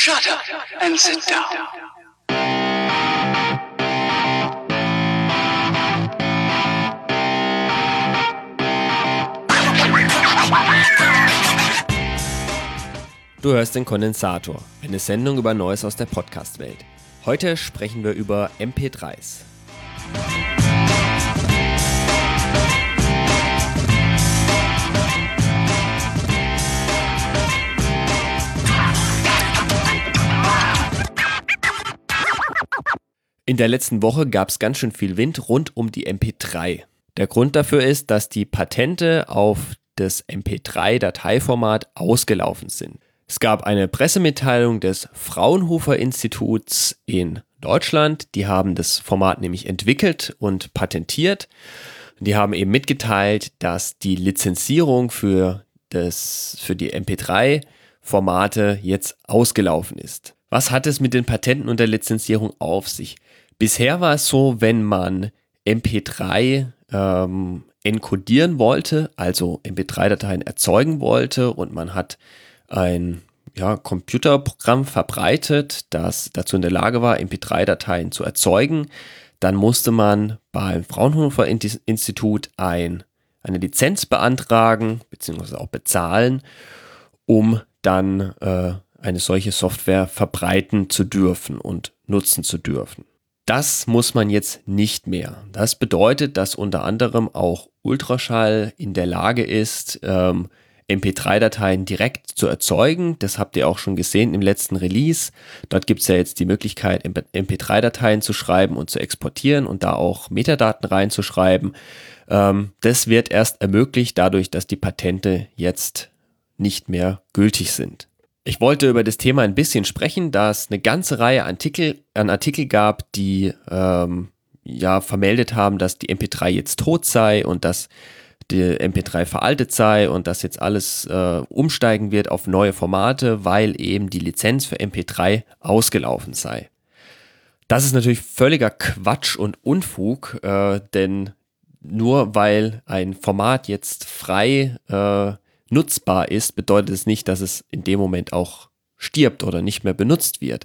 Shut up and sit down. Du hörst den Kondensator, eine Sendung über Neues aus der Podcast-Welt. Heute sprechen wir über MP3s. In der letzten Woche gab es ganz schön viel Wind rund um die MP3. Der Grund dafür ist, dass die Patente auf das MP3-Dateiformat ausgelaufen sind. Es gab eine Pressemitteilung des Fraunhofer Instituts in Deutschland. Die haben das Format nämlich entwickelt und patentiert. Die haben eben mitgeteilt, dass die Lizenzierung für, das, für die MP3-Formate jetzt ausgelaufen ist. Was hat es mit den Patenten und der Lizenzierung auf sich? Bisher war es so, wenn man MP3 ähm, encodieren wollte, also MP3-Dateien erzeugen wollte und man hat ein ja, Computerprogramm verbreitet, das dazu in der Lage war, MP3-Dateien zu erzeugen, dann musste man beim Fraunhofer Institut ein, eine Lizenz beantragen bzw. auch bezahlen, um dann äh, eine solche Software verbreiten zu dürfen und nutzen zu dürfen. Das muss man jetzt nicht mehr. Das bedeutet, dass unter anderem auch Ultraschall in der Lage ist, ähm, MP3-Dateien direkt zu erzeugen. Das habt ihr auch schon gesehen im letzten Release. Dort gibt es ja jetzt die Möglichkeit, MP3-Dateien zu schreiben und zu exportieren und da auch Metadaten reinzuschreiben. Ähm, das wird erst ermöglicht dadurch, dass die Patente jetzt nicht mehr gültig sind. Ich wollte über das Thema ein bisschen sprechen, da es eine ganze Reihe Artikel, an Artikel gab, die ähm, ja vermeldet haben, dass die MP3 jetzt tot sei und dass die MP3 veraltet sei und dass jetzt alles äh, umsteigen wird auf neue Formate, weil eben die Lizenz für MP3 ausgelaufen sei. Das ist natürlich völliger Quatsch und Unfug, äh, denn nur weil ein Format jetzt frei äh, nutzbar ist, bedeutet es nicht, dass es in dem Moment auch stirbt oder nicht mehr benutzt wird,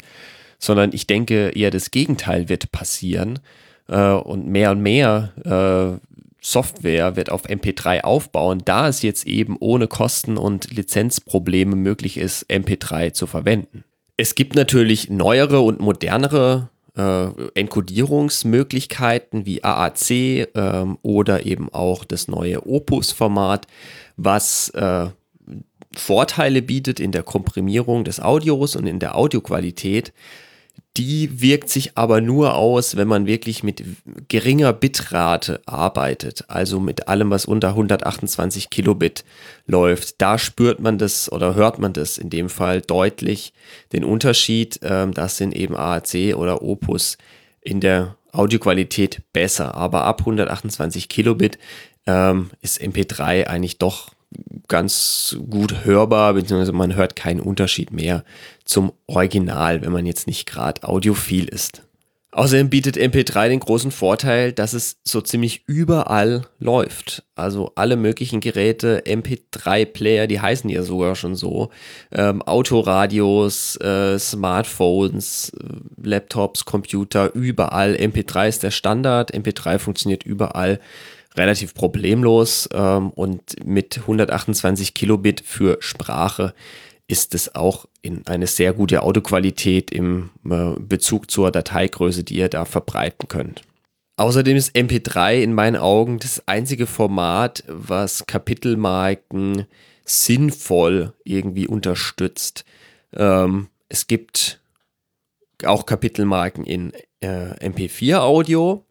sondern ich denke eher das Gegenteil wird passieren äh, und mehr und mehr äh, Software wird auf MP3 aufbauen, da es jetzt eben ohne Kosten und Lizenzprobleme möglich ist, MP3 zu verwenden. Es gibt natürlich neuere und modernere äh, Enkodierungsmöglichkeiten wie AAC ähm, oder eben auch das neue Opus-Format, was äh, Vorteile bietet in der Komprimierung des Audios und in der Audioqualität. Die wirkt sich aber nur aus, wenn man wirklich mit geringer Bitrate arbeitet, also mit allem, was unter 128 Kilobit läuft. Da spürt man das oder hört man das in dem Fall deutlich, den Unterschied. Ähm, das sind eben AAC oder Opus in der Audioqualität besser, aber ab 128 Kilobit ähm, ist MP3 eigentlich doch ganz gut hörbar, beziehungsweise man hört keinen Unterschied mehr zum Original, wenn man jetzt nicht gerade audiophil ist. Außerdem bietet MP3 den großen Vorteil, dass es so ziemlich überall läuft. Also alle möglichen Geräte, MP3-Player, die heißen ja sogar schon so, ähm, Autoradios, äh, Smartphones, äh, Laptops, Computer, überall. MP3 ist der Standard, MP3 funktioniert überall relativ problemlos ähm, und mit 128 Kilobit für Sprache ist es auch in eine sehr gute Audioqualität im äh, Bezug zur Dateigröße, die ihr da verbreiten könnt. Außerdem ist MP3 in meinen Augen das einzige Format, was Kapitelmarken sinnvoll irgendwie unterstützt. Ähm, es gibt auch Kapitelmarken in äh, MP4-Audio,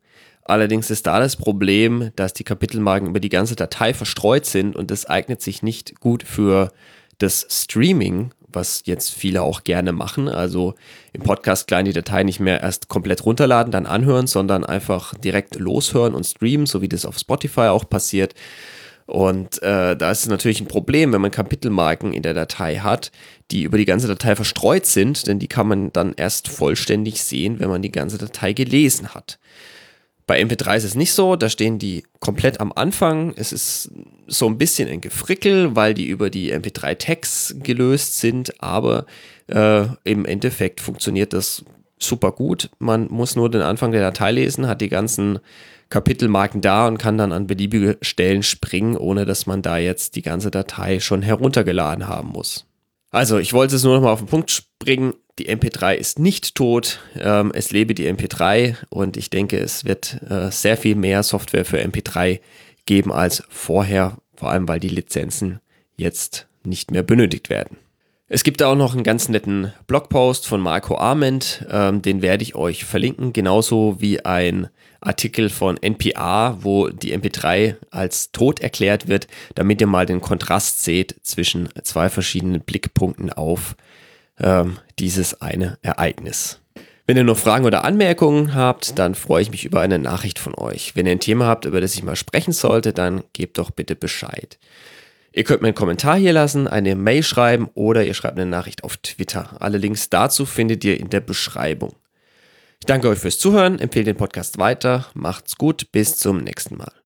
Allerdings ist da das Problem, dass die Kapitelmarken über die ganze Datei verstreut sind und das eignet sich nicht gut für das Streaming, was jetzt viele auch gerne machen. Also im Podcast klein die Datei nicht mehr erst komplett runterladen, dann anhören, sondern einfach direkt loshören und streamen, so wie das auf Spotify auch passiert. Und äh, da ist es natürlich ein Problem, wenn man Kapitelmarken in der Datei hat, die über die ganze Datei verstreut sind, denn die kann man dann erst vollständig sehen, wenn man die ganze Datei gelesen hat. Bei MP3 ist es nicht so, da stehen die komplett am Anfang. Es ist so ein bisschen ein Gefrickel, weil die über die MP3-Tags gelöst sind, aber Äh, Im Endeffekt funktioniert das super gut. Man muss nur den Anfang der Datei lesen, hat die ganzen Kapitelmarken da und kann dann an beliebige Stellen springen, ohne dass man da jetzt die ganze Datei schon heruntergeladen haben muss. Also, ich wollte es nur noch mal auf den Punkt bringen. Die MP3 ist nicht tot. Ähm, es lebe die MP3 und ich denke, es wird äh, sehr viel mehr Software für MP3 geben als vorher, vor allem weil die Lizenzen jetzt nicht mehr benötigt werden. Es gibt da auch noch einen ganz netten Blogpost von Marco Arment, ähm, den werde ich euch verlinken, genauso wie ein Artikel von NPR, wo die MP3 als tot erklärt wird, damit ihr mal den Kontrast seht zwischen zwei verschiedenen Blickpunkten auf ähm, dieses eine Ereignis. Wenn ihr noch Fragen oder Anmerkungen habt, dann freue ich mich über eine Nachricht von euch. Wenn ihr ein Thema habt, über das ich mal sprechen sollte, dann gebt doch bitte Bescheid. Ihr könnt mir einen Kommentar hier lassen, eine Mail schreiben oder ihr schreibt eine Nachricht auf Twitter. Alle Links dazu findet ihr in der Beschreibung. Ich danke euch fürs Zuhören, empfehle den Podcast weiter, macht's gut, bis zum nächsten Mal.